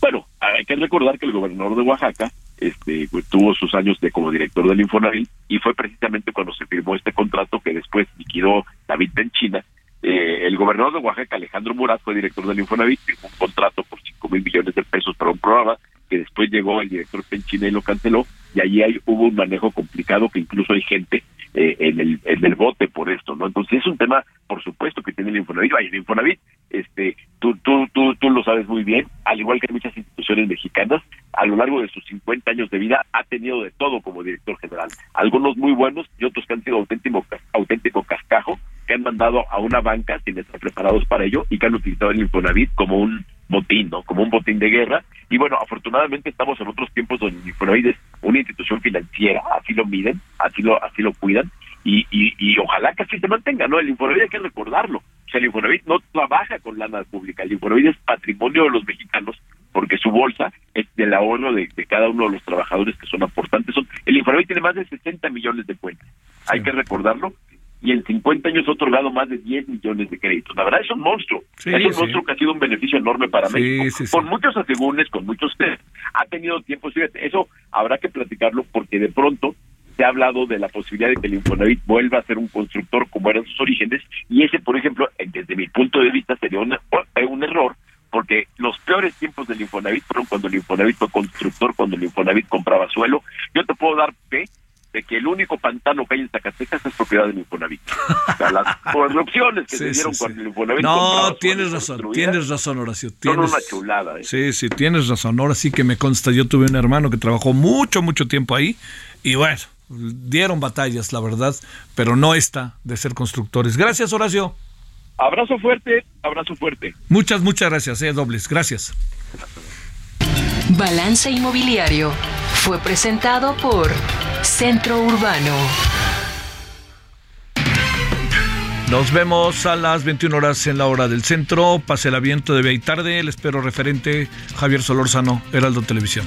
Bueno, hay que recordar que el gobernador de Oaxaca este, pues, tuvo sus años de como director del Infonavit y fue precisamente cuando se firmó este contrato que después liquidó David Benchina. Eh, el gobernador de Oaxaca, Alejandro Murat, fue director del Infonavit, firmó un contrato por cinco mil millones de pesos para un programa que después llegó el director Penchina y lo canceló, y allí hay, hubo un manejo complicado que incluso hay gente eh, en, el, en el bote por esto, ¿no? Entonces es un tema, por supuesto, que tiene el Infonavit. Vaya, el Infonavit, este, tú, tú, tú, tú lo sabes muy bien, al igual que muchas instituciones mexicanas, a lo largo de sus 50 años de vida ha tenido de todo como director general. Algunos muy buenos y otros que han sido auténtico, auténtico cascajo, que han mandado a una banca sin estar preparados para ello y que han utilizado el Infonavit como un botín, ¿no? Como un botín de guerra. Y bueno, afortunadamente estamos en otros tiempos donde Infonavit es una institución financiera, así lo miden, así lo, así lo cuidan, y, y, y ojalá que así se mantenga, ¿no? El Infonavit hay que recordarlo. O sea, el Infonavit no trabaja con lana pública, el Infonavit es patrimonio de los mexicanos porque su bolsa es del ahorro de, de cada uno de los trabajadores que son aportantes. Son, el Infonavit tiene más de 60 millones de cuentas, hay que recordarlo, y en 50 años ha otorgado más de 10 millones de créditos. La verdad es un monstruo. es un monstruo que ha sido un beneficio enorme para México. Con muchos asegúnes, con muchos test. ha tenido tiempo, fíjate, eso habrá que platicarlo porque de pronto se ha hablado de la posibilidad de que el Infonavit vuelva a ser un constructor como eran sus orígenes y ese, por ejemplo, desde mi punto de vista sería un, un error porque los peores tiempos del Infonavit fueron cuando el Infonavit fue constructor, cuando el Infonavit compraba suelo. Yo te puedo dar fe de que el único pantano que hay en Zacatecas es propiedad del Infonavit. O sea, las corrupciones que se dieron cuando el Infonavit No, tienes razón, tienes razón, Horacio. Tienes... Son una chulada. ¿eh? Sí, sí, tienes razón. Ahora sí que me consta, yo tuve un hermano que trabajó mucho, mucho tiempo ahí y bueno, dieron batallas, la verdad, pero no está de ser constructores. Gracias, Horacio. Abrazo fuerte, abrazo fuerte. Muchas, muchas gracias, eh, dobles. Gracias. Balance Inmobiliario fue presentado por Centro Urbano. Nos vemos a las 21 horas en la hora del centro. Pase el aviento de y tarde. El espero referente Javier Solórzano, Heraldo Televisión.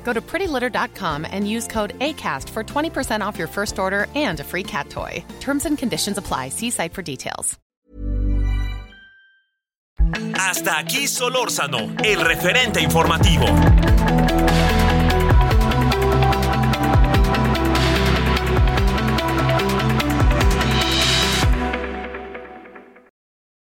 Go to prettylitter.com and use code ACAST for 20% off your first order and a free cat toy. Terms and conditions apply. See site for details. Hasta aquí Solórzano, el referente informativo.